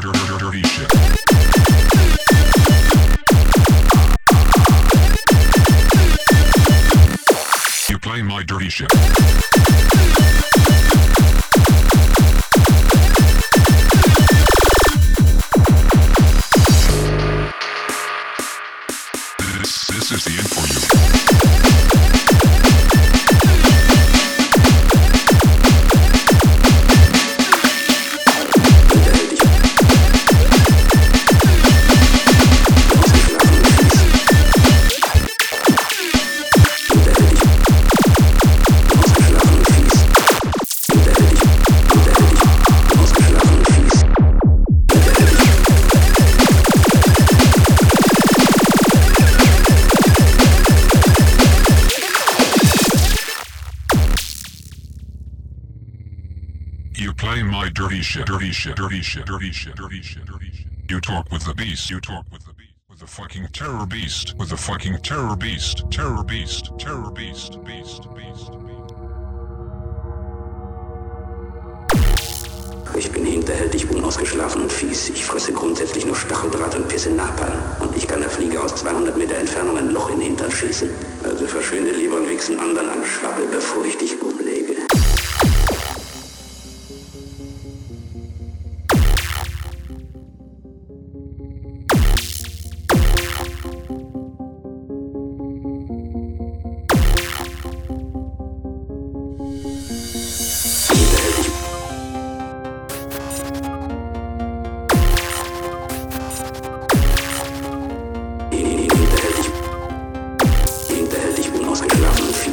dir- dir- dir- dirty shit. My dirty this is the You play my dirty shit, dirty shit, dirty shit, dirty shit, dirty shit, dirty shit. You talk with the beast, you talk with the beast, with the fucking terror beast, with the fucking terror beast, terror beast, terror beast, beast, beast. Ich bin hinterhältig, unausgeschlafen und fies. Ich fresse grundsätzlich nur Stacheldraht und pisse Napalm. Und ich kann der Fliege aus 200 Meter Entfernung ein Loch in den Hintern schießen. Also verschwinde lieber und wichsen anderen am Schwabbel, bevor ich dich umlege.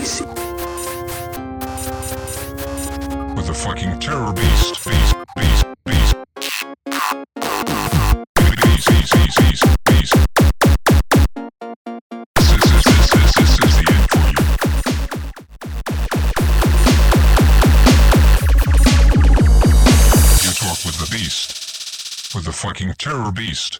With the fucking terror beast, beast, beast, beast. Beast, beast, beast, beast, beast. Beast. With the fucking terror beast.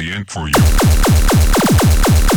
the end for you.